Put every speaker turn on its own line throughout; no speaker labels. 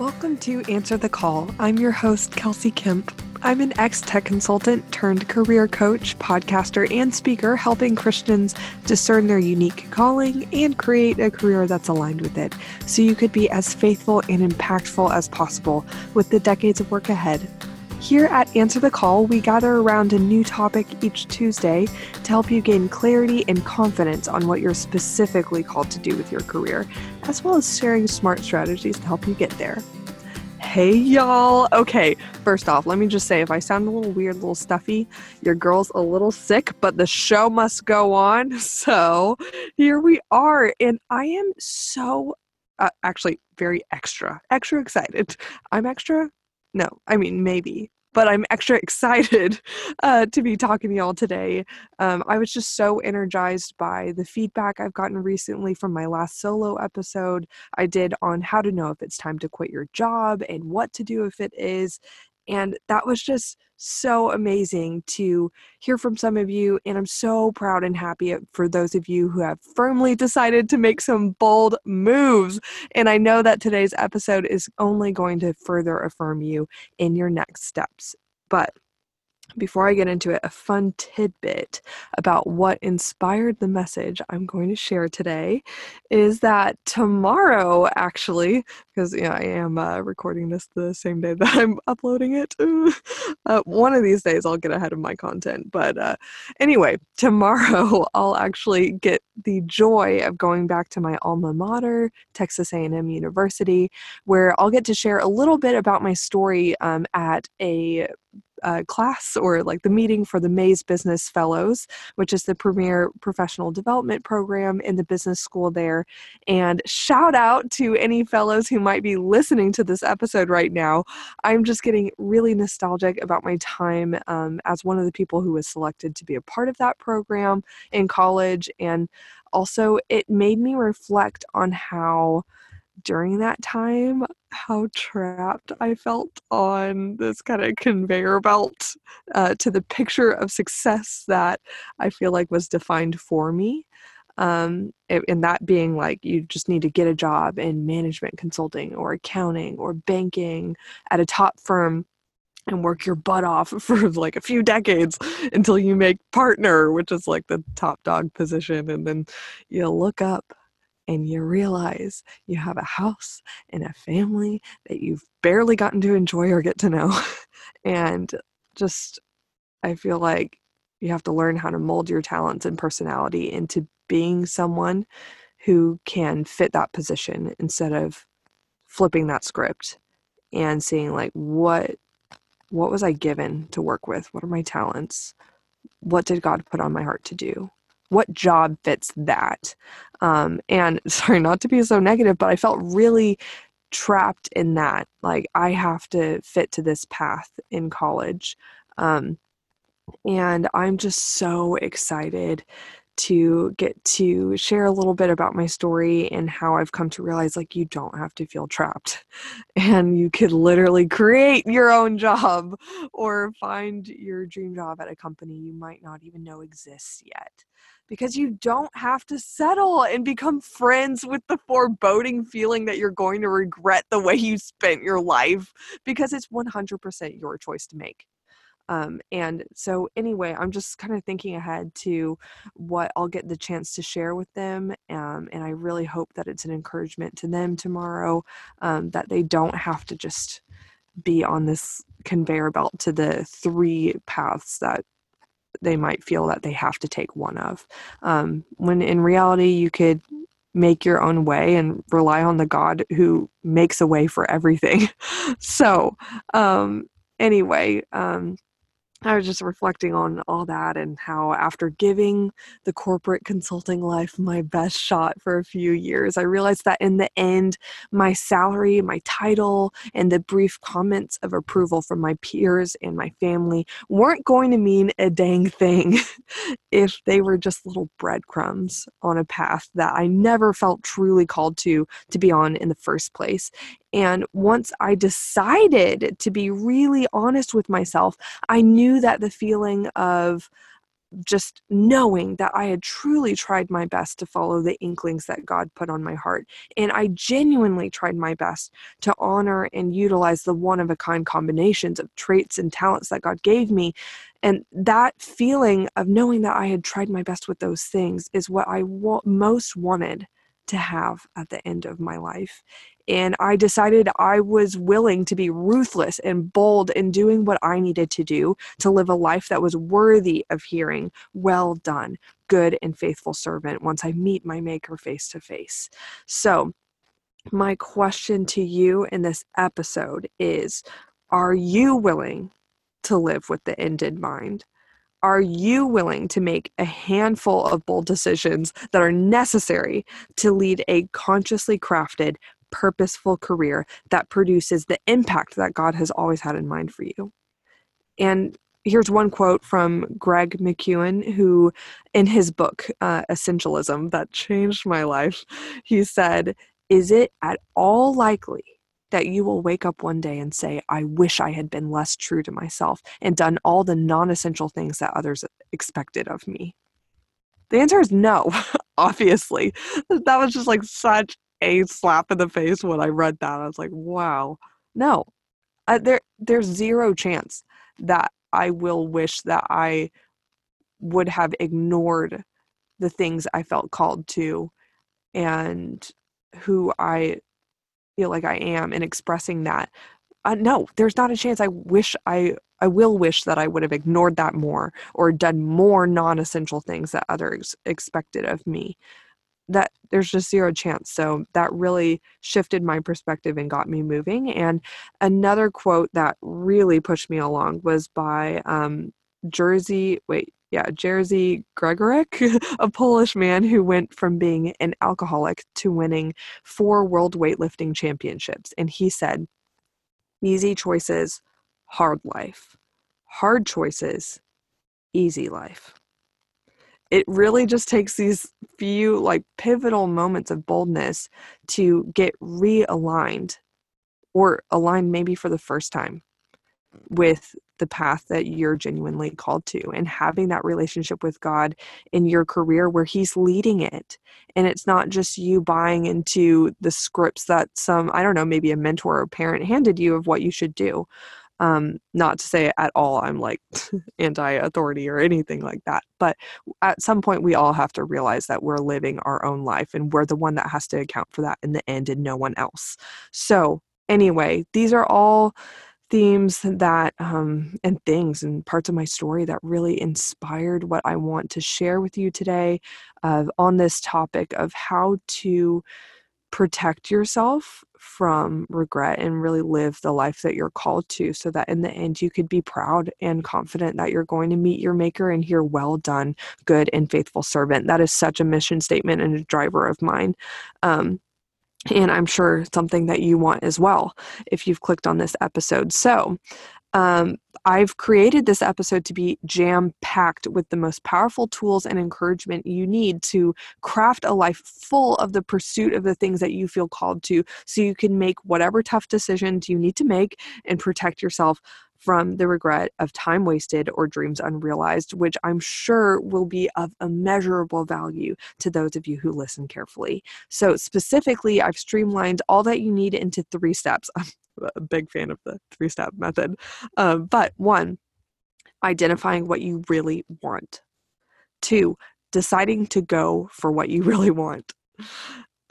Welcome to Answer the Call. I'm your host, Kelsey Kemp. I'm an ex tech consultant turned career coach, podcaster, and speaker, helping Christians discern their unique calling and create a career that's aligned with it so you could be as faithful and impactful as possible with the decades of work ahead. Here at Answer the Call, we gather around a new topic each Tuesday to help you gain clarity and confidence on what you're specifically called to do with your career, as well as sharing smart strategies to help you get there. Hey, y'all. Okay, first off, let me just say if I sound a little weird, a little stuffy, your girl's a little sick, but the show must go on. So here we are. And I am so, uh, actually, very extra, extra excited. I'm extra no, I mean, maybe but I'm extra excited uh, to be talking to y'all today. Um, I was just so energized by the feedback I've gotten recently from my last solo episode I did on how to know if it's time to quit your job and what to do if it is. And that was just so amazing to hear from some of you. And I'm so proud and happy uh, for those of you who have firmly decided to make some bold moves. And I know that today's episode is only going to further affirm you in your next steps. But before I get into it, a fun tidbit about what inspired the message I'm going to share today is that tomorrow, actually, because you know, I am uh, recording this the same day that I'm uploading it, uh, one of these days I'll get ahead of my content. But uh, anyway, tomorrow I'll actually get the joy of going back to my alma mater, Texas A&M University, where I'll get to share a little bit about my story um, at a uh, class or like the meeting for the Mays Business Fellows, which is the premier professional development program in the business school there. And shout out to any fellows who might be listening to this episode right now. I'm just getting really nostalgic about my time um, as one of the people who was selected to be a part of that program in college. And also, it made me reflect on how during that time how trapped I felt on this kind of conveyor belt uh, to the picture of success that I feel like was defined for me. Um, and that being like you just need to get a job in management consulting or accounting or banking at a top firm and work your butt off for like a few decades until you make partner, which is like the top dog position. And then you look up and you realize you have a house and a family that you've barely gotten to enjoy or get to know. and just, I feel like you have to learn how to mold your talents and personality into being someone who can fit that position instead of flipping that script and seeing like what what was I given to work with? What are my talents? What did God put on my heart to do? What job fits that? Um, and sorry not to be so negative but i felt really trapped in that like i have to fit to this path in college. Um, and i'm just so excited to get to share a little bit about my story and how I've come to realize like you don't have to feel trapped and you could literally create your own job or find your dream job at a company you might not even know exists yet because you don't have to settle and become friends with the foreboding feeling that you're going to regret the way you spent your life because it's 100% your choice to make. Um, and so, anyway, I'm just kind of thinking ahead to what I'll get the chance to share with them. Um, and I really hope that it's an encouragement to them tomorrow um, that they don't have to just be on this conveyor belt to the three paths that they might feel that they have to take one of. Um, when in reality, you could make your own way and rely on the God who makes a way for everything. so, um, anyway, um, I was just reflecting on all that and how, after giving the corporate consulting life my best shot for a few years, I realized that in the end, my salary, my title, and the brief comments of approval from my peers and my family weren't going to mean a dang thing if they were just little breadcrumbs on a path that I never felt truly called to to be on in the first place. And once I decided to be really honest with myself, I knew that the feeling of just knowing that I had truly tried my best to follow the inklings that God put on my heart. And I genuinely tried my best to honor and utilize the one of a kind combinations of traits and talents that God gave me. And that feeling of knowing that I had tried my best with those things is what I wa- most wanted to have at the end of my life. And I decided I was willing to be ruthless and bold in doing what I needed to do to live a life that was worthy of hearing, well done, good and faithful servant, once I meet my Maker face to face. So, my question to you in this episode is Are you willing to live with the end in mind? Are you willing to make a handful of bold decisions that are necessary to lead a consciously crafted, purposeful career that produces the impact that God has always had in mind for you? And here's one quote from Greg McKeown, who, in his book, uh, Essentialism, that changed my life, he said, Is it at all likely that you will wake up one day and say, I wish I had been less true to myself and done all the non essential things that others expected of me? The answer is no, obviously. That was just like such a slap in the face when I read that. I was like, wow, no. Uh, there, there's zero chance that I will wish that I would have ignored the things I felt called to and who I feel like I am and expressing that. Uh, no, there's not a chance. I wish I I will wish that I would have ignored that more or done more non-essential things that others expected of me. That there's just zero chance. So that really shifted my perspective and got me moving. And another quote that really pushed me along was by um, Jerzy. Wait, yeah, Jerzy Gregorek, a Polish man who went from being an alcoholic to winning four world weightlifting championships. And he said, Easy choices, hard life. Hard choices, easy life. It really just takes these few like pivotal moments of boldness to get realigned or aligned maybe for the first time with the path that you're genuinely called to and having that relationship with God in your career where He's leading it. And it's not just you buying into the scripts that some, I don't know, maybe a mentor or parent handed you of what you should do. Um, not to say at all I'm like anti authority or anything like that, but at some point we all have to realize that we're living our own life and we're the one that has to account for that in the end and no one else. So, anyway, these are all themes that um, and things and parts of my story that really inspired what I want to share with you today uh, on this topic of how to protect yourself from regret and really live the life that you're called to so that in the end you could be proud and confident that you're going to meet your maker and hear well done good and faithful servant. That is such a mission statement and a driver of mine. Um, and I'm sure something that you want as well if you've clicked on this episode. So, um, I've created this episode to be jam packed with the most powerful tools and encouragement you need to craft a life full of the pursuit of the things that you feel called to so you can make whatever tough decisions you need to make and protect yourself from the regret of time wasted or dreams unrealized, which I'm sure will be of immeasurable value to those of you who listen carefully. So, specifically, I've streamlined all that you need into three steps. I'm a big fan of the three step method. Um, but one, identifying what you really want. Two, deciding to go for what you really want.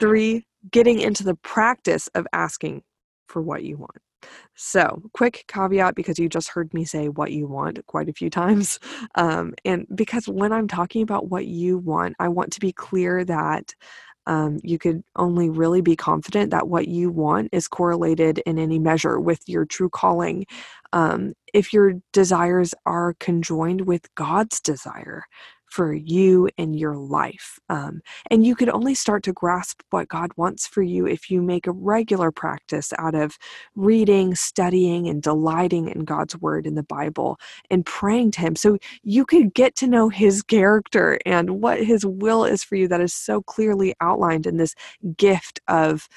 Three, getting into the practice of asking for what you want. So, quick caveat because you just heard me say what you want quite a few times. Um, and because when I'm talking about what you want, I want to be clear that um, you could only really be confident that what you want is correlated in any measure with your true calling. Um, if your desires are conjoined with God's desire, for you and your life. Um, and you can only start to grasp what God wants for you if you make a regular practice out of reading, studying, and delighting in God's word in the Bible and praying to Him. So you could get to know His character and what His will is for you that is so clearly outlined in this gift of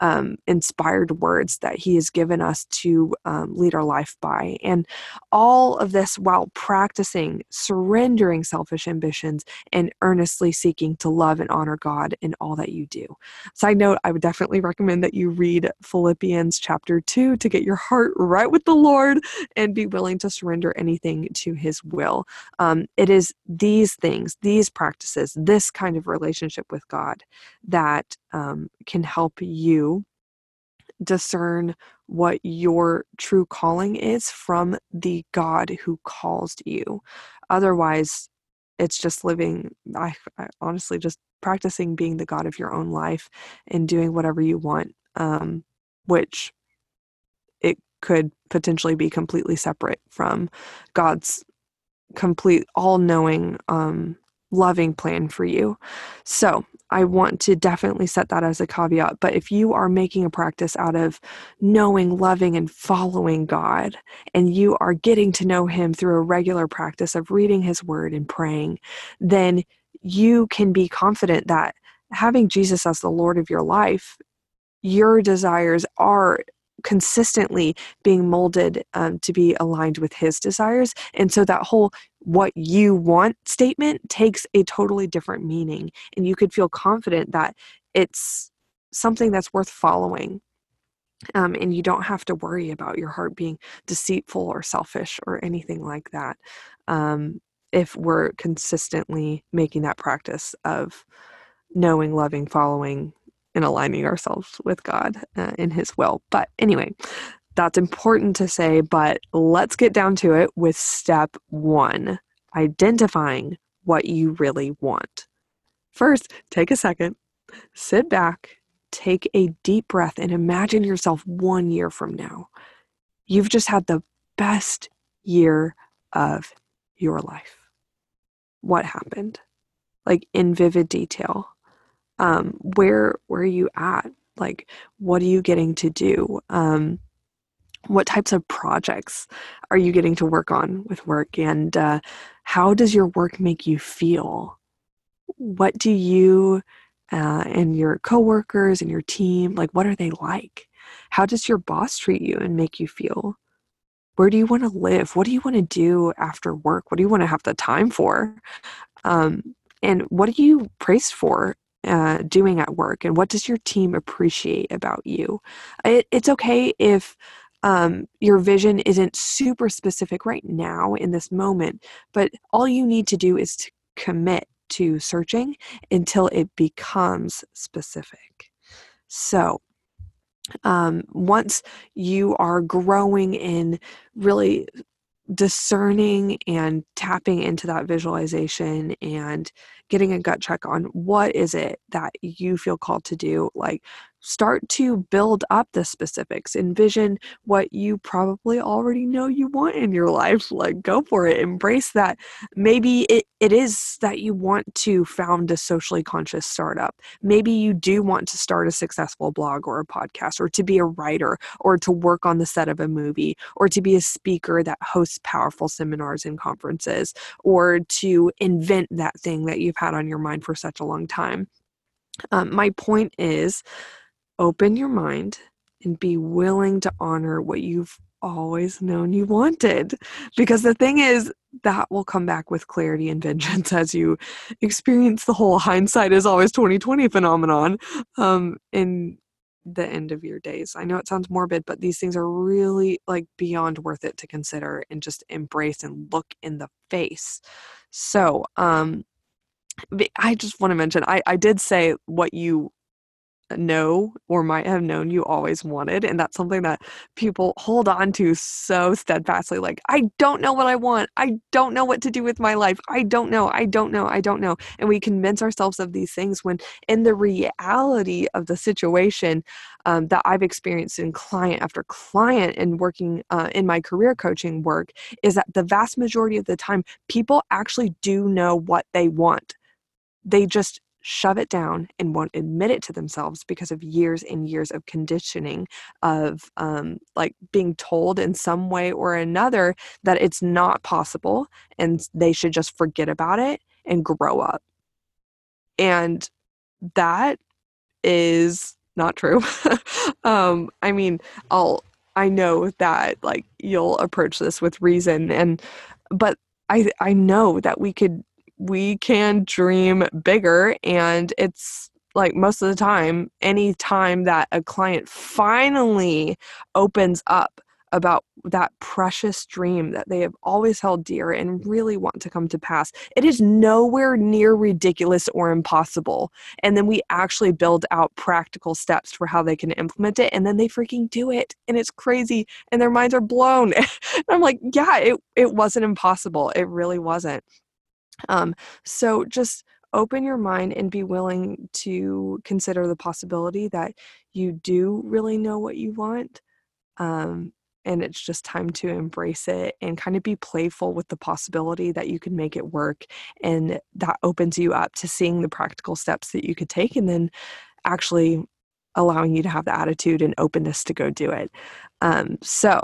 um, inspired words that He has given us to um, lead our life by. And all of this while practicing surrendering selfish ambitions and earnestly seeking to love and honor God in all that you do. Side note, I would definitely recommend that you read Philippians chapter 2 to get your heart right with the Lord and be willing to surrender anything to His will. Um, it is these things, these practices, this kind of relationship with God that um, can help you discern what your true calling is from the God who calls you. Otherwise, it's just living, I, I honestly just practicing being the God of your own life and doing whatever you want, um, which it could potentially be completely separate from God's complete, all knowing, um, loving plan for you. So I want to definitely set that as a caveat. But if you are making a practice out of knowing, loving, and following God, and you are getting to know Him through a regular practice of reading His Word and praying, then you can be confident that having Jesus as the Lord of your life, your desires are consistently being molded um, to be aligned with his desires. And so that whole what you want statement takes a totally different meaning. And you could feel confident that it's something that's worth following. Um, and you don't have to worry about your heart being deceitful or selfish or anything like that um, if we're consistently making that practice of knowing, loving, following, and aligning ourselves with God uh, in His will. But anyway, that's important to say, but let's get down to it with step one identifying what you really want. First, take a second, sit back, take a deep breath, and imagine yourself one year from now. You've just had the best year of your life. What happened? Like in vivid detail um, where are you at like what are you getting to do um, what types of projects are you getting to work on with work? And uh, how does your work make you feel? What do you uh, and your coworkers and your team like what are they like? How does your boss treat you and make you feel? Where do you want to live? What do you want to do after work? What do you want to have the time for? Um, and what are you praised for uh, doing at work? And what does your team appreciate about you? It, it's okay if um, your vision isn't super specific right now in this moment but all you need to do is to commit to searching until it becomes specific. So um, once you are growing in really discerning and tapping into that visualization and getting a gut check on what is it that you feel called to do like start to build up the specifics envision what you probably already know you want in your life like go for it embrace that. Maybe it, it is that you want to found a socially conscious startup. Maybe you do want to start a successful blog or a podcast or to be a writer or to work on the set of a movie or to be a speaker that hosts powerful seminars and conferences or to invent that thing that you've had on your mind for such a long time. Um, my point is open your mind and be willing to honor what you've always known you wanted. Because the thing is, that will come back with clarity and vengeance as you experience the whole hindsight is always 2020 phenomenon um, in the end of your days. I know it sounds morbid, but these things are really like beyond worth it to consider and just embrace and look in the face. So, um, I just want to mention I, I did say what you know or might have known you always wanted and that's something that people hold on to so steadfastly like i don't know what i want. I don't know what to do with my life. I don't know. I don't know. I don't know. And we convince ourselves of these things when in the reality of the situation um, that i've experienced in client after client and working uh, in my career coaching work is that the vast majority of the time people actually do know what they want. They just shove it down and won't admit it to themselves because of years and years of conditioning of um, like being told in some way or another that it's not possible and they should just forget about it and grow up and that is not true. um, I mean, I'll I know that like you'll approach this with reason and but I I know that we could we can dream bigger and it's like most of the time any time that a client finally opens up about that precious dream that they have always held dear and really want to come to pass. It is nowhere near ridiculous or impossible. And then we actually build out practical steps for how they can implement it. And then they freaking do it. And it's crazy. And their minds are blown. I'm like, yeah, it, it wasn't impossible. It really wasn't. Um, so just open your mind and be willing to consider the possibility that you do really know what you want um, and it's just time to embrace it and kind of be playful with the possibility that you can make it work and that opens you up to seeing the practical steps that you could take and then actually allowing you to have the attitude and openness to go do it. Um, so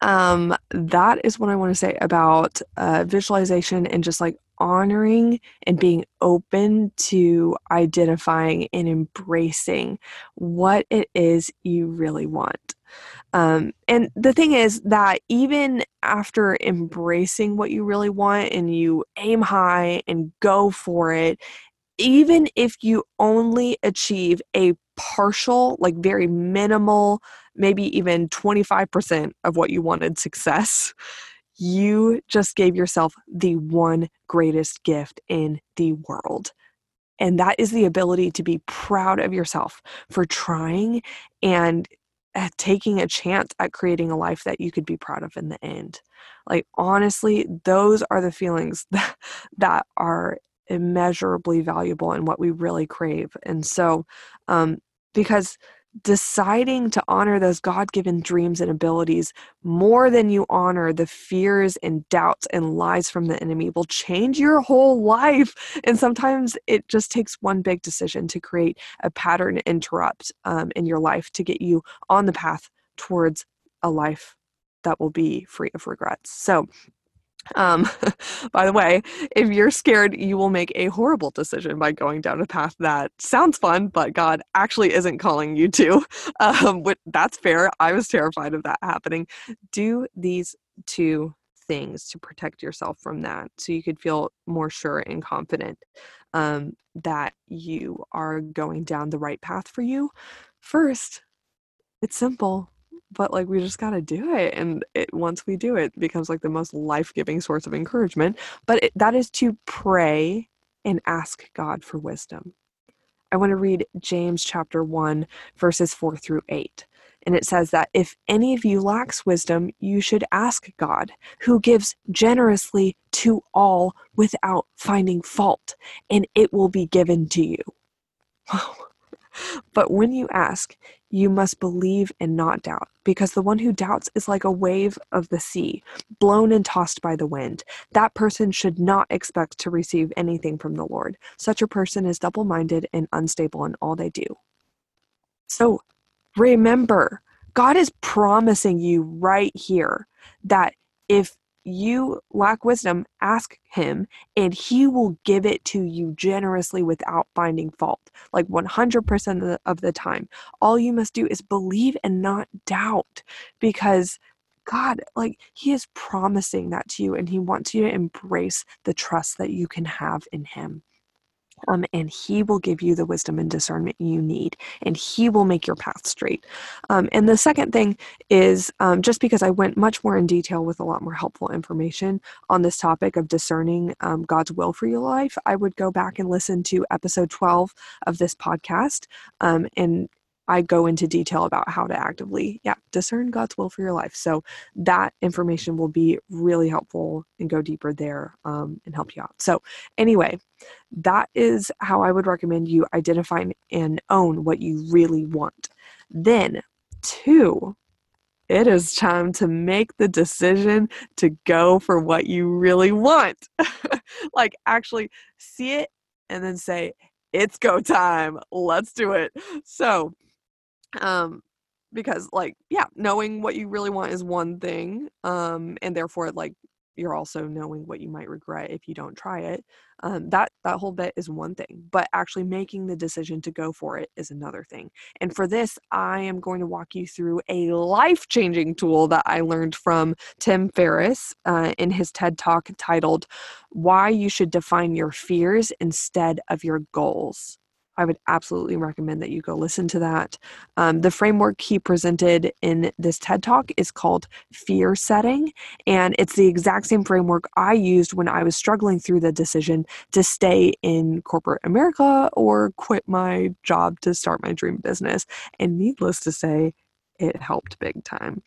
um, that is what i want to say about uh, visualization and just like honoring and being open to identifying and embracing what it is you really want. Um, and the thing is that even after embracing what you really want and you aim high and go for it, even if you only achieve a partial, like very minimal, maybe even 25% of what you wanted success, you just gave yourself the one greatest gift in the world. And that is the ability to be proud of yourself for trying and taking a chance at creating a life that you could be proud of in the end. Like honestly, those are the feelings that, that are immeasurably valuable and what we really crave. And so um because deciding to honor those God given dreams and abilities more than you honor the fears and doubts and lies from the enemy will change your whole life. And sometimes it just takes one big decision to create a pattern interrupt um, in your life to get you on the path towards a life that will be free of regrets. So, um, by the way, if you're scared, you will make a horrible decision by going down a path that sounds fun, but God actually isn't calling you to. Um, but that's fair. I was terrified of that happening. Do these two things to protect yourself from that so you could feel more sure and confident um, that you are going down the right path for you. First, it's simple but like we just got to do it and it once we do it becomes like the most life-giving source of encouragement but it, that is to pray and ask god for wisdom i want to read james chapter 1 verses 4 through 8 and it says that if any of you lacks wisdom, you should ask God, who gives generously to all without finding fault, and it will be given to you. but when you ask, you must believe and not doubt, because the one who doubts is like a wave of the sea, blown and tossed by the wind. That person should not expect to receive anything from the Lord. Such a person is double minded and unstable in all they do. So remember, God is promising you right here that if you lack wisdom, ask him, and he will give it to you generously without finding fault, like 100% of the, of the time. All you must do is believe and not doubt because God, like, He is promising that to you, and He wants you to embrace the trust that you can have in Him um, and he will give you the wisdom and discernment you need and he will make your path straight. Um, and the second thing is um, just because i went much more in detail with a lot more helpful information on this topic of discerning um, god's will for your life i would go back and listen to episode 12 of this podcast um, and I go into detail about how to actively, yeah, discern God's will for your life. So that information will be really helpful and go deeper there um, and help you out. So, anyway, that is how I would recommend you identify and own what you really want. Then, two, it is time to make the decision to go for what you really want. like, actually see it and then say, it's go time. Let's do it. So, um because like yeah knowing what you really want is one thing um and therefore like you're also knowing what you might regret if you don't try it. Um, that that whole bit is one thing but actually making the decision to go for it is another thing. And for this i am going to walk you through a life-changing tool that i learned from tim ferriss uh, in his ted talk titled why you should define your fears instead of your goals I would absolutely recommend that you go listen to that. Um, the framework he presented in this TED Talk is called fear setting, and it's the exact same framework I used when I was struggling through the decision to stay in corporate America or quit my job to start my dream business. And needless to say, it helped big time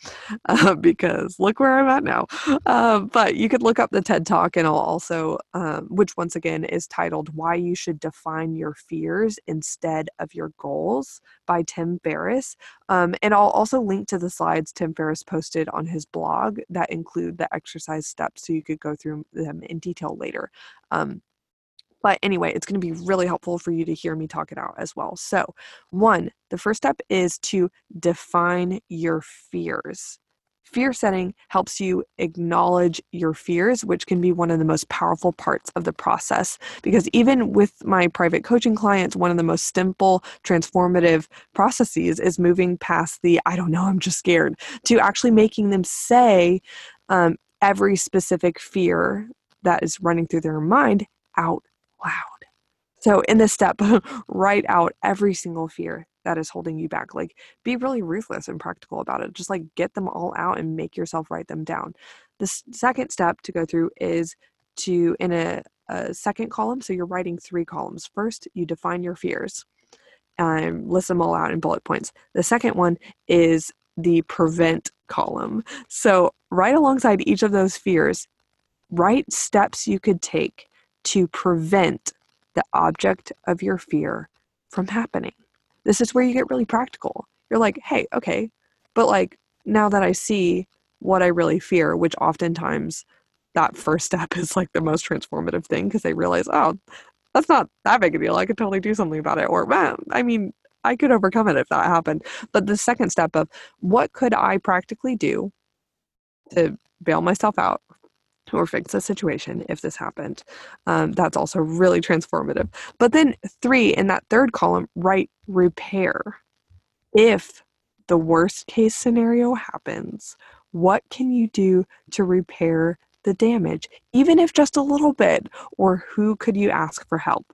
uh, because look where I'm at now. Uh, but you could look up the TED Talk, and I'll also, um, which once again is titled Why You Should Define Your Fears Instead of Your Goals by Tim Ferriss. Um, and I'll also link to the slides Tim Ferriss posted on his blog that include the exercise steps so you could go through them in detail later. Um, but anyway, it's going to be really helpful for you to hear me talk it out as well. So, one, the first step is to define your fears. Fear setting helps you acknowledge your fears, which can be one of the most powerful parts of the process. Because even with my private coaching clients, one of the most simple, transformative processes is moving past the I don't know, I'm just scared to actually making them say um, every specific fear that is running through their mind out loud. So, in this step, write out every single fear that is holding you back. Like, be really ruthless and practical about it. Just like get them all out and make yourself write them down. The second step to go through is to, in a, a second column, so you're writing three columns. First, you define your fears and list them all out in bullet points. The second one is the prevent column. So, right alongside each of those fears, write steps you could take to prevent the object of your fear from happening. This is where you get really practical. You're like, hey, okay, but like now that I see what I really fear, which oftentimes that first step is like the most transformative thing because they realize, oh, that's not that big a deal. I could totally do something about it. Or, man, I mean, I could overcome it if that happened. But the second step of what could I practically do to bail myself out or fix the situation if this happened. Um, that's also really transformative. But then, three, in that third column, write repair. If the worst case scenario happens, what can you do to repair the damage, even if just a little bit? Or who could you ask for help?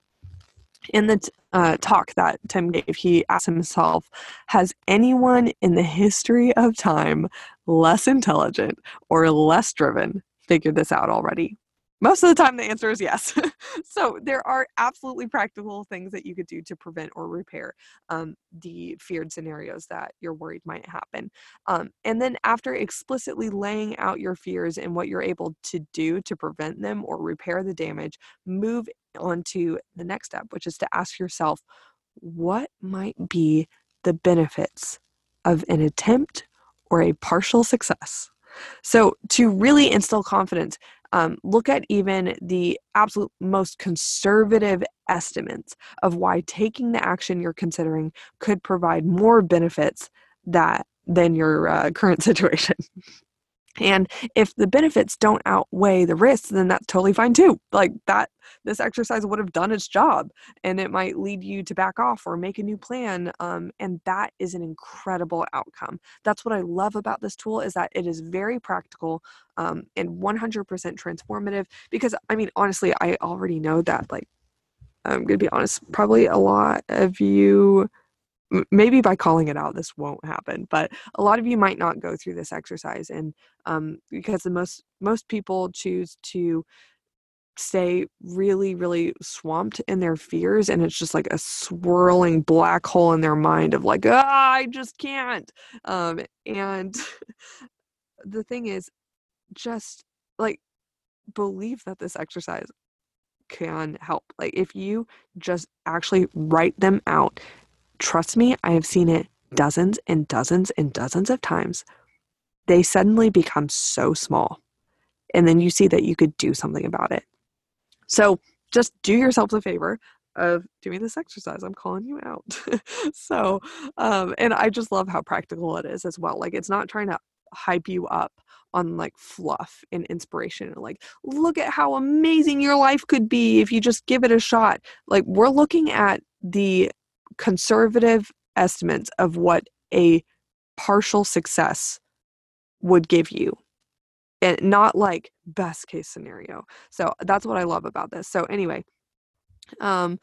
In the uh, talk that Tim gave, he asked himself Has anyone in the history of time less intelligent or less driven figured this out already? Most of the time, the answer is yes. so, there are absolutely practical things that you could do to prevent or repair um, the feared scenarios that you're worried might happen. Um, and then, after explicitly laying out your fears and what you're able to do to prevent them or repair the damage, move on to the next step, which is to ask yourself what might be the benefits of an attempt or a partial success? So, to really instill confidence, um, look at even the absolute most conservative estimates of why taking the action you're considering could provide more benefits that than your uh, current situation. And if the benefits don't outweigh the risks, then that's totally fine too. Like that, this exercise would have done its job and it might lead you to back off or make a new plan. Um, and that is an incredible outcome. That's what I love about this tool is that it is very practical um, and 100% transformative because I mean, honestly, I already know that like, I'm going to be honest, probably a lot of you maybe by calling it out this won't happen but a lot of you might not go through this exercise and um, because the most most people choose to stay really really swamped in their fears and it's just like a swirling black hole in their mind of like ah, i just can't. Um, and the thing is just like believe that this exercise can help like if you just actually write them out Trust me, I have seen it dozens and dozens and dozens of times. They suddenly become so small. And then you see that you could do something about it. So just do yourself a favor of doing this exercise. I'm calling you out. so, um, and I just love how practical it is as well. Like, it's not trying to hype you up on like fluff and inspiration and like look at how amazing your life could be if you just give it a shot like we're looking at the conservative estimates of what a partial success would give you and not like best case scenario so that's what i love about this so anyway um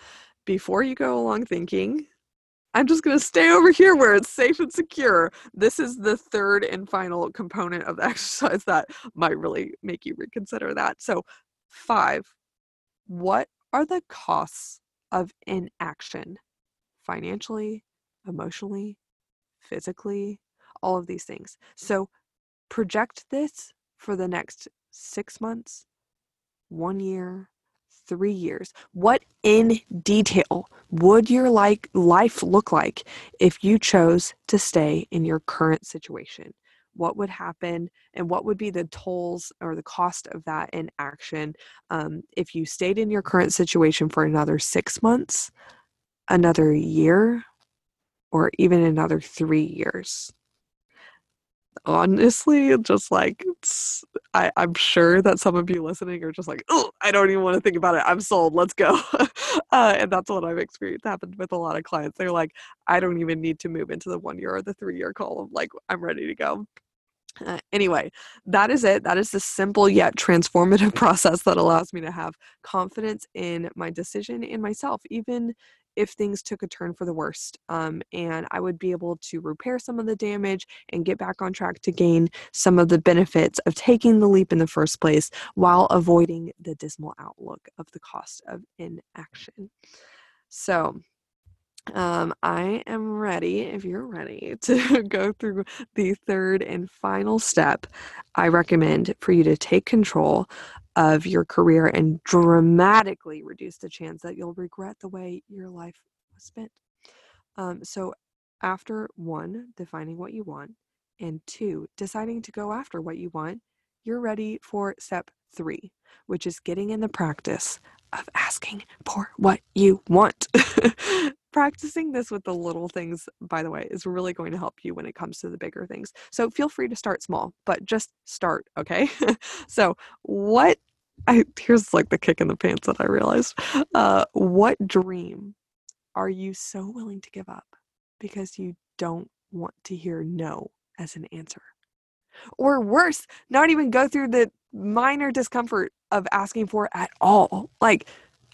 before you go along thinking I'm just going to stay over here where it's safe and secure. This is the third and final component of the exercise that might really make you reconsider that. So, five, what are the costs of inaction financially, emotionally, physically, all of these things? So, project this for the next six months, one year, three years, what in detail would your like life look like if you chose to stay in your current situation? What would happen, and what would be the tolls or the cost of that in action um, if you stayed in your current situation for another six months, another year, or even another three years? honestly just like I, i'm sure that some of you listening are just like oh i don't even want to think about it. I'm sold. Let's go. Uh, and that's what i've experienced happened with a lot of clients. They're like i don't even need to move into the one year or the three year column. Like i'm ready to go. Uh, anyway, that is it. That is the simple yet transformative process that allows me to have confidence in my decision in myself, even if things took a turn for the worst. Um, and I would be able to repair some of the damage and get back on track to gain some of the benefits of taking the leap in the first place while avoiding the dismal outlook of the cost of inaction. So, um, I am ready, if you're ready, to go through the third and final step. I recommend for you to take control of your career and dramatically reduce the chance that you'll regret the way your life was spent. Um, so, after one, defining what you want, and two, deciding to go after what you want, you're ready for step three, which is getting in the practice of asking for what you want. Practicing this with the little things, by the way, is really going to help you when it comes to the bigger things. So feel free to start small, but just start, okay? so, what I here's like the kick in the pants that I realized. Uh, what dream are you so willing to give up because you don't want to hear no as an answer? Or worse, not even go through the minor discomfort of asking for at all. Like,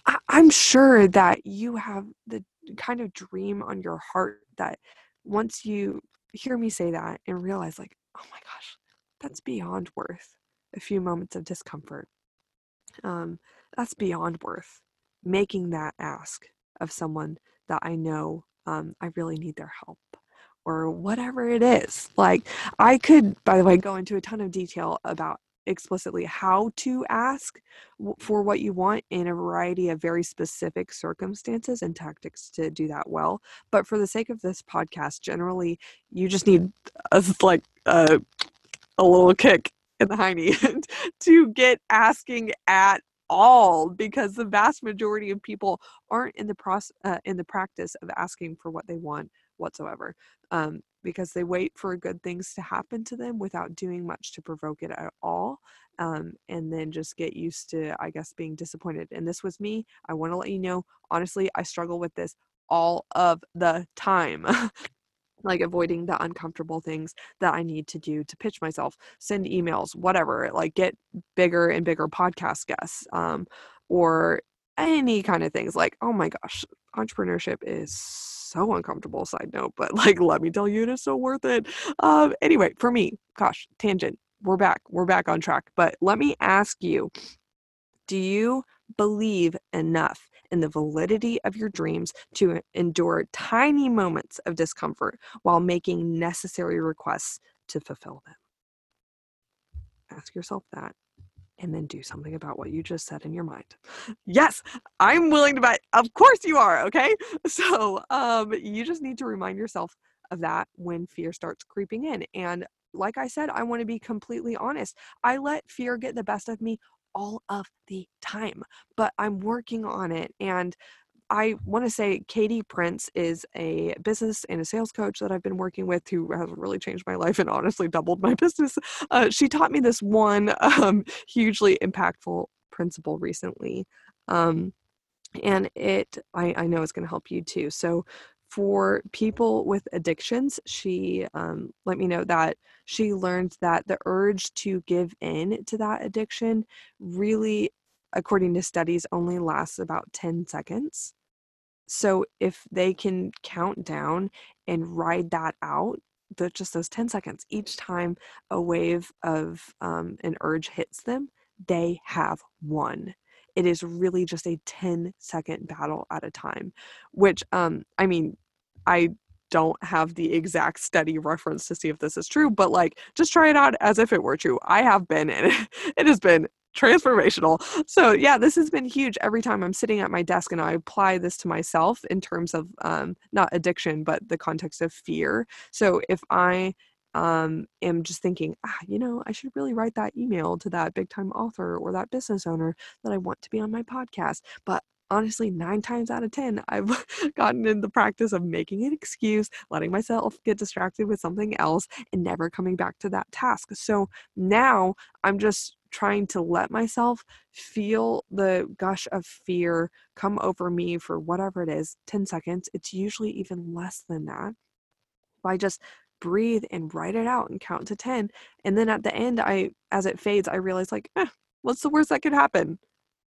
I- I'm sure that you have the kind of dream on your heart that once you hear me say that and realize, like, oh my gosh, that's beyond worth a few moments of discomfort. Um, that's beyond worth making that ask of someone that I know um, I really need their help or whatever it is. Like, I could, by the way, go into a ton of detail about explicitly how to ask for what you want in a variety of very specific circumstances and tactics to do that well. But for the sake of this podcast, generally, you just need a, like a, a little kick in the hiney to get asking at all because the vast majority of people aren't in the process uh, in the practice of asking for what they want whatsoever um, because they wait for good things to happen to them without doing much to provoke it at all um, and then just get used to i guess being disappointed and this was me i want to let you know honestly i struggle with this all of the time like avoiding the uncomfortable things that I need to do to pitch myself, send emails, whatever, like get bigger and bigger podcast guests, um, or any kind of things. Like, oh my gosh, entrepreneurship is so uncomfortable. Side note, but like, let me tell you, it is so worth it. Um, anyway, for me, gosh, tangent. We're back. We're back on track. But let me ask you do you believe enough in the validity of your dreams to endure tiny moments of discomfort while making necessary requests to fulfill them? Ask yourself that and then do something about what you just said in your mind. Yes, I'm willing to bet. Of course you are, okay? So, um you just need to remind yourself of that when fear starts creeping in. And like I said, I want to be completely honest. I let fear get the best of me all of the time, but I'm working on it. And I want to say Katie Prince is a business and a sales coach that I've been working with who has really changed my life and honestly doubled my business. Uh, she taught me this one um, hugely impactful principle recently. Um, and it, I, I know it's going to help you too. So, for people with addictions, she um, let me know that she learned that the urge to give in to that addiction really, according to studies, only lasts about 10 seconds. So if they can count down and ride that out, the, just those 10 seconds each time a wave of um, an urge hits them, they have won. It is really just a 10 second battle at a time which um i mean i don't have the exact study reference to see if this is true but like just try it out as if it were true. I have been and it has been transformational so yeah this has been huge every time i'm sitting at my desk and i apply this to myself in terms of um, not addiction but the context of fear so if i um, am just thinking, ah, you know, I should really write that email to that big time author or that business owner that I want to be on my podcast. But honestly, nine times out of 10, I've gotten in the practice of making an excuse, letting myself get distracted with something else, and never coming back to that task. So now I'm just trying to let myself feel the gush of fear come over me for whatever it is 10 seconds. It's usually even less than that. By just breathe and write it out and count to 10 and then at the end i as it fades i realize like eh, what's the worst that could happen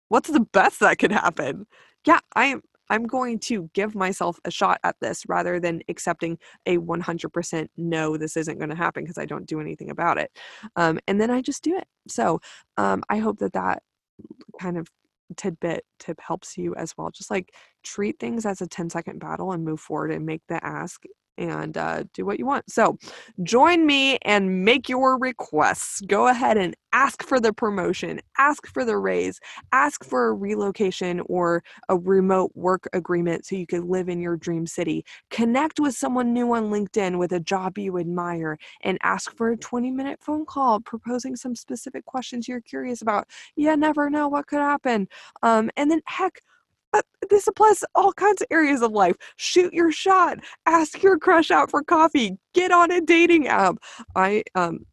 what's the best that could happen yeah i'm i'm going to give myself a shot at this rather than accepting a 100% no this isn't going to happen because i don't do anything about it. Um, and then i just do it. So um, i hope that that kind of tidbit tip helps you as well. Just like treat things as a 10 second battle and move forward and make the ask and uh, do what you want. So join me and make your requests. Go ahead and ask for the promotion, ask for the raise, ask for a relocation or a remote work agreement so you could live in your dream city. Connect with someone new on LinkedIn with a job you admire and ask for a 20 minute phone call proposing some specific questions you're curious about. You never know what could happen. Um, and then, heck, this applies to all kinds of areas of life. Shoot your shot. Ask your crush out for coffee. Get on a dating app. I um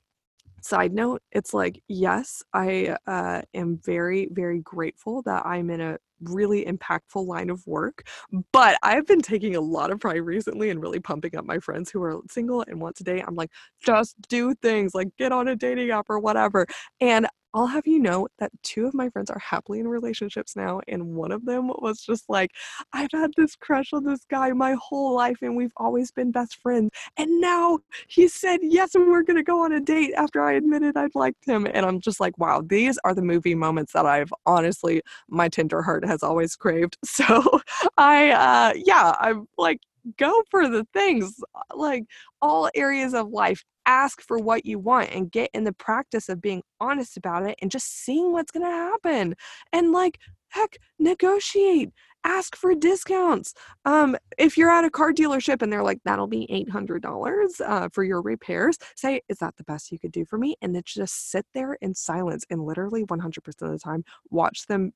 side note, it's like yes, I uh, am very very grateful that I'm in a really impactful line of work. But I've been taking a lot of pride recently and really pumping up my friends who are single and want to date. I'm like, just do things like get on a dating app or whatever. And I'll have you know that two of my friends are happily in relationships now, and one of them was just like, I've had this crush on this guy my whole life, and we've always been best friends. And now he said yes, and we're gonna go on a date after I admitted I'd liked him. And I'm just like, wow, these are the movie moments that I've honestly, my tender heart has always craved. So I, uh, yeah, I'm like, go for the things like all areas of life. Ask for what you want and get in the practice of being honest about it and just seeing what's going to happen and like heck negotiate. Ask for discounts. Um, if you're at a car dealership and they're like that'll be $800 uh, for your repairs say is that the best you could do for me? and then just sit there in silence and literally 100% of the time watch them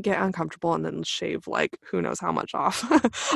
get uncomfortable and then shave like who knows how much off.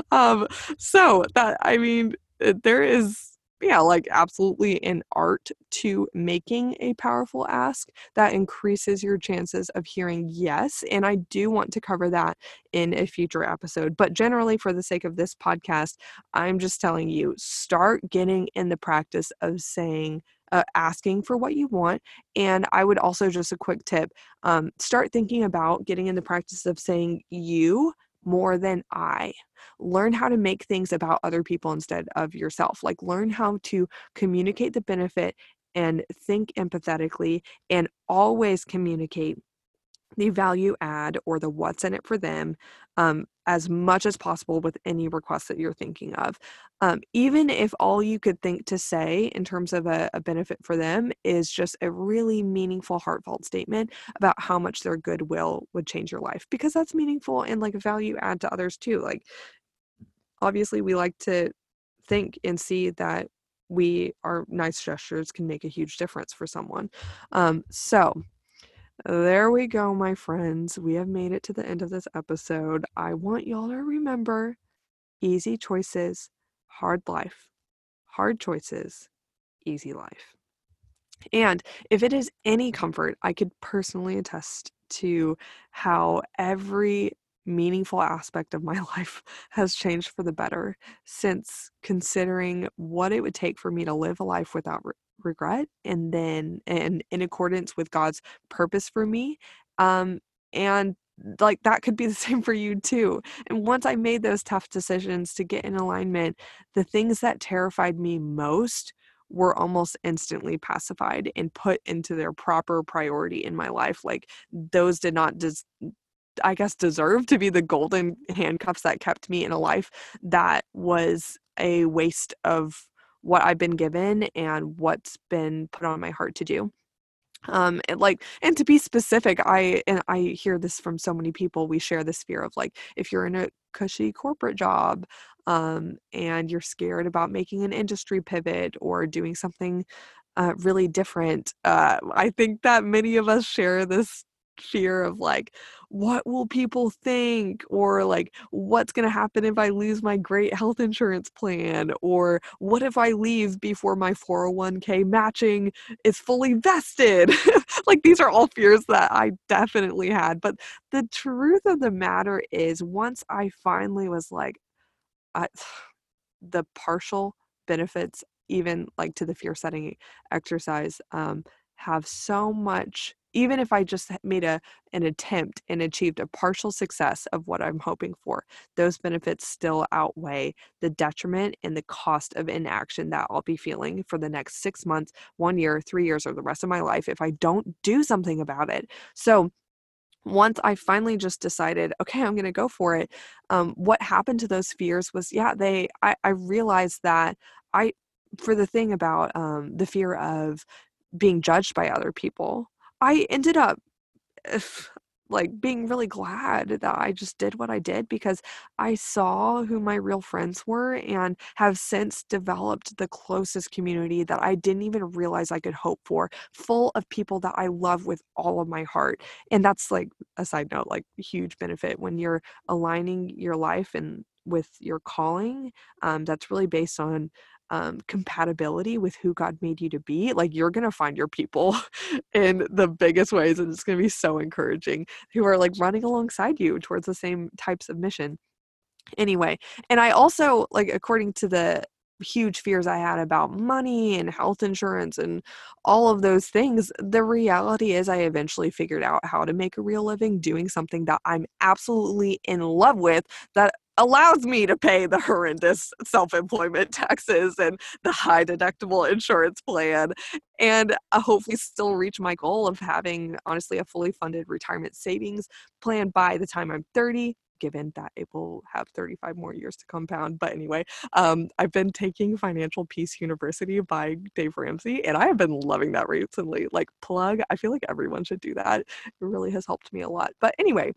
Um so that i mean there is yeah, like absolutely an art to making a powerful ask that increases your chances of hearing yes. And I do want to cover that in a future episode. But generally, for the sake of this podcast, I'm just telling you start getting in the practice of saying, uh, asking for what you want. And I would also, just a quick tip, um, start thinking about getting in the practice of saying you more than I. Learn how to make things about other people instead of yourself. Like, learn how to communicate the benefit and think empathetically and always communicate the value add or the what's in it for them um, as much as possible with any requests that you're thinking of. Um, even if all you could think to say in terms of a, a benefit for them is just a really meaningful, heartfelt statement about how much their goodwill would change your life, because that's meaningful and like value add to others too. Like, obviously, we like to think and see that we our nice gestures can make a huge difference for someone. Um, so There we go, my friends. We have made it to the end of this episode. I want y'all to remember easy choices, hard life. Hard choices, easy life. And if it is any comfort, I could personally attest to how every meaningful aspect of my life has changed for the better since considering what it would take for me to live a life without regret and then and in accordance with God's purpose for me um and like that could be the same for you too and once i made those tough decisions to get in alignment the things that terrified me most were almost instantly pacified and put into their proper priority in my life like those did not des- I guess deserve to be the golden handcuffs that kept me in a life that was a waste of what I've been given and what's been put on my heart to do. Um and like and to be specific i and i hear this from so many people we share this fear of like if you're in a cushy corporate job um and you're scared about making an industry pivot or doing something uh, really different uh i think that many of us share this fear of like what will people think? or like what's going to happen if i lose my great health insurance plan? or what if i leave before my 401k matching is fully vested? Like these are all fears that i definitely had but the truth of the matter is once i finally was like I, the partial benefits even like to the fear setting exercise um, have so much even if i just made a an attempt and achieved a partial success of what i'm hoping for those benefits still outweigh the detriment and the cost of inaction that i'll be feeling for the next 6 months 1 year 3 years or the rest of my life if i don't do something about it. So once I finally just decided, okay, I'm going to go for it, um, what happened to those fears was, yeah, they, I, I realized that I, for the thing about um, the fear of being judged by other people, I ended up like being really glad that I just did what I did because I saw who my real friends were and have since developed the closest community that I didn't even realize I could hope for, full of people that I love with all of my heart. And that's like a side note, like huge benefit when you're aligning your life and with your calling um, that's really based on um, compatibility with who God made you to be, like you're gonna find your people in the biggest ways, and it's gonna be so encouraging who are like running alongside you towards the same types of mission. Anyway, and I also like according to the huge fears I had about money and health insurance and all of those things, the reality is I eventually figured out how to make a real living doing something that I'm absolutely in love with that allows me to pay the horrendous self employment taxes and the high deductible insurance plan and uh, hopefully still reach my goal of having, honestly, a fully funded retirement savings plan by the time I'm 30 given that it will have 35 more years to compound. But anyway, um, I've been taking Financial Peace University by Dave Ramsey, and I have been loving that recently. Like, plug, I feel like everyone should do that. It really has helped me a lot. But anyway,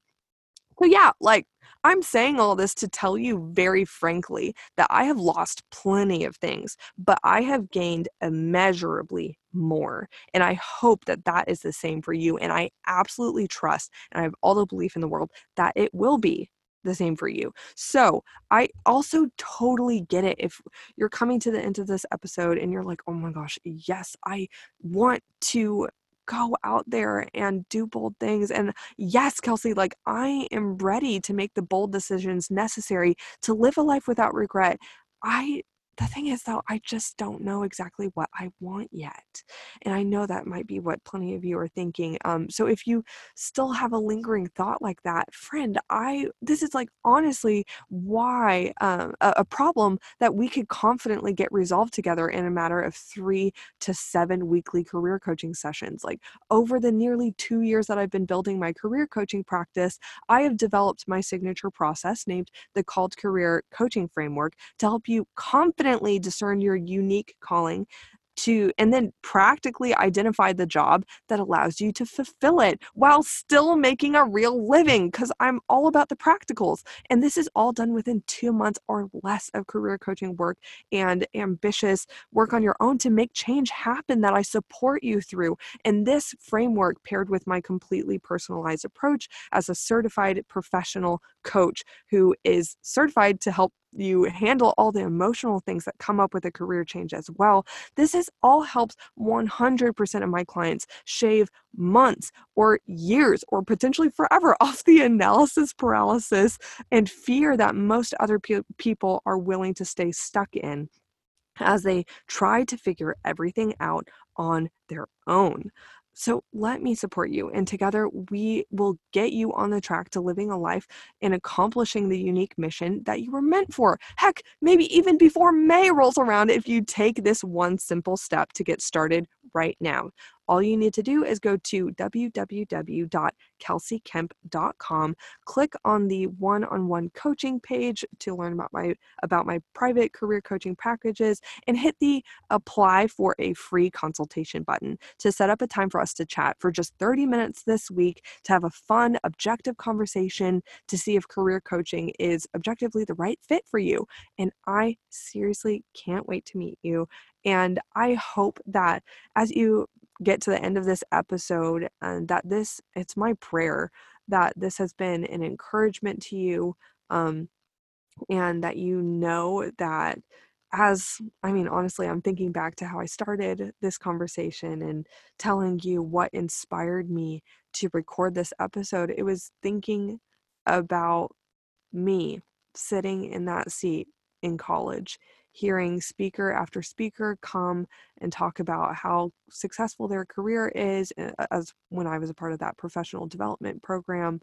so, yeah, like I'm saying all this to tell you very frankly that I have lost plenty of things, but I have gained immeasurably more. And I hope that that is the same for you. And I absolutely trust and I have all the belief in the world that it will be the same for you. So, I also totally get it if you're coming to the end of this episode and you're like, oh my gosh, yes, I want to go out there and do bold things. And yes, Kelsey, like I am ready to make the bold decisions necessary to live a life without regret. I the thing is though i just don't know exactly what i want yet and i know that might be what plenty of you are thinking um so if you still have a lingering thought like that friend i this is like honestly why um, a, a problem that we could confidently get resolved together in a matter of three to seven weekly career coaching sessions like over the nearly two years that i've been building my career coaching practice i have developed my signature process named the called career coaching framework to help you confidently confidently discern your unique calling to and then practically identify the job that allows you to fulfill it while still making a real living because I'm all about the practicals. And this is all done within 2 months or less of career coaching work and ambitious work on your own to make change happen that I support you through. And this framework paired with my completely personalized approach as a certified professional coach who is certified to help you handle all the emotional things that come up with a career change as well. This has all helps 100% of my clients shave months or years or potentially forever off the analysis paralysis and fear that most other pe- people are willing to stay stuck in as they try to figure everything out on their own. So let me support you, and together we will get you on the track to living a life and accomplishing the unique mission that you were meant for. Heck, maybe even before May rolls around if you take this one simple step to get started right now. All you need to do is go to www.kelseykemp.com, click on the one-on-one coaching page to learn about my about my private career coaching packages and hit the apply for a free consultation button to set up a time for us to chat for just 30 minutes this week to have a fun, objective conversation to see if career coaching is objectively the right fit for you. And I seriously can't wait to meet you. And I hope that as you get to the end of this episode and that this it's my prayer that this has been an encouragement to you um and that you know that as I mean, honestly, I'm thinking back to how I started this conversation and telling you what inspired me to record this episode. It was thinking about me sitting in that seat in college hearing speaker after speaker come and talk about how successful their career is as when i was a part of that professional development program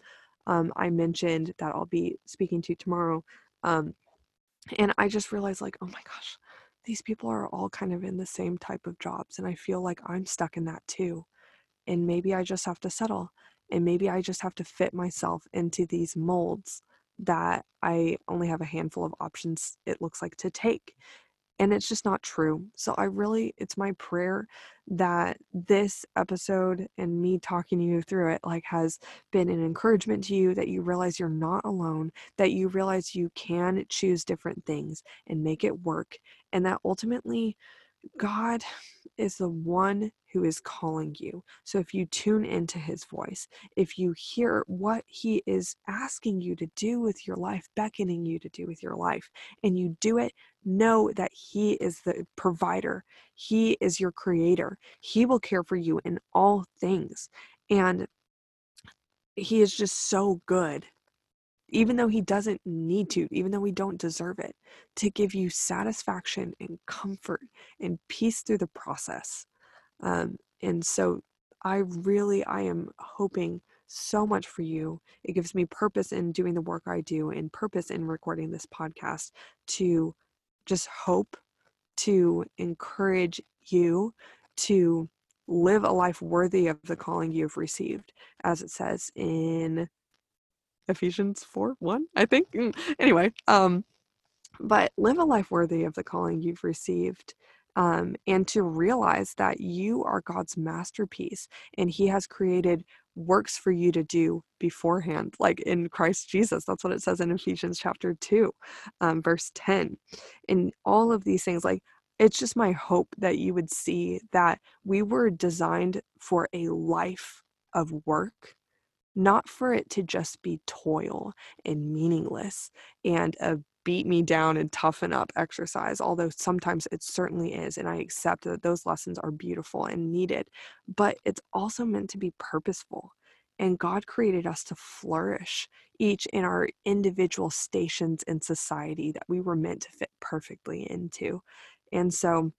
um, i mentioned that i'll be speaking to tomorrow um, and i just realized like oh my gosh these people are all kind of in the same type of jobs and i feel like i'm stuck in that too and maybe i just have to settle and maybe i just have to fit myself into these molds that I only have a handful of options it looks like to take. And it's just not true. So I really, it's my prayer that this episode and me talking you through it like has been an encouragement to you that you realize you're not alone, that you realize you can choose different things and make it work. And that ultimately God is the one who is calling you. So if you tune into his voice, if you hear what he is asking you to do with your life, beckoning you to do with your life, and you do it, know that he is the provider. He is your creator. He will care for you in all things. And he is just so good even though he doesn't need to, even though we don't deserve it, to give you satisfaction and comfort and peace through the process. Um, and so I really, I am hoping so much for you. It gives me purpose in doing the work I do and purpose in recording this podcast to just hope, to encourage you to live a life worthy of the calling you've received, as it says in Ephesians 4 1, I think. Mm, anyway, um, but live a life worthy of the calling you've received. Um, and to realize that you are God's masterpiece and He has created works for you to do beforehand, like in Christ Jesus. That's what it says in Ephesians chapter 2, um, verse 10. And all of these things, like, it's just my hope that you would see that we were designed for a life of work not for it to just be toil and meaningless and a beat me down and toughen up exercise, although sometimes it certainly is. And I accept that those lessons are beautiful and needed, but it's also meant to be purposeful. And God created us to flourish, each in our individual stations in society that we were meant to fit perfectly into. And so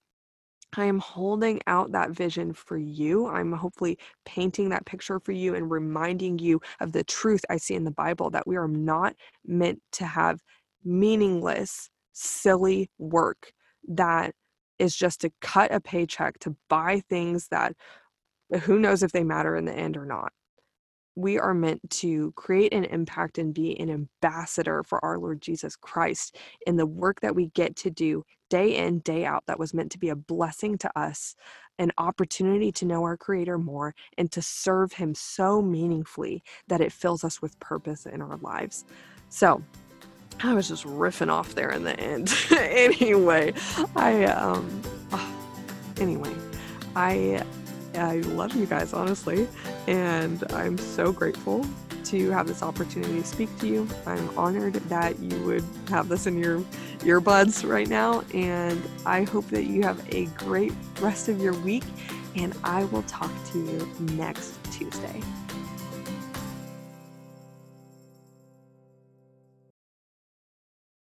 I am holding out that vision for you. I'm hopefully painting that picture for you and reminding you of the truth I see in the Bible that we are not meant to have meaningless, silly work that is just to cut a paycheck to buy things that who knows if they matter in the end or not. we are meant to create an impact and be an ambassador for our Lord Jesus Christ in the work that we get to do day in, day out, that was meant to be a blessing to us, an opportunity to know our Creator more, and to serve Him so meaningfully that it fills us with purpose in our lives. So, I was just riffing off there in the end. anyway, I um oh, anyway, I I love you guys honestly, and I'm so grateful to have this opportunity to speak to you. I'm honored that you would have this in your earbuds right now, and I hope that you have a great rest of your week. And I will talk to you next Tuesday.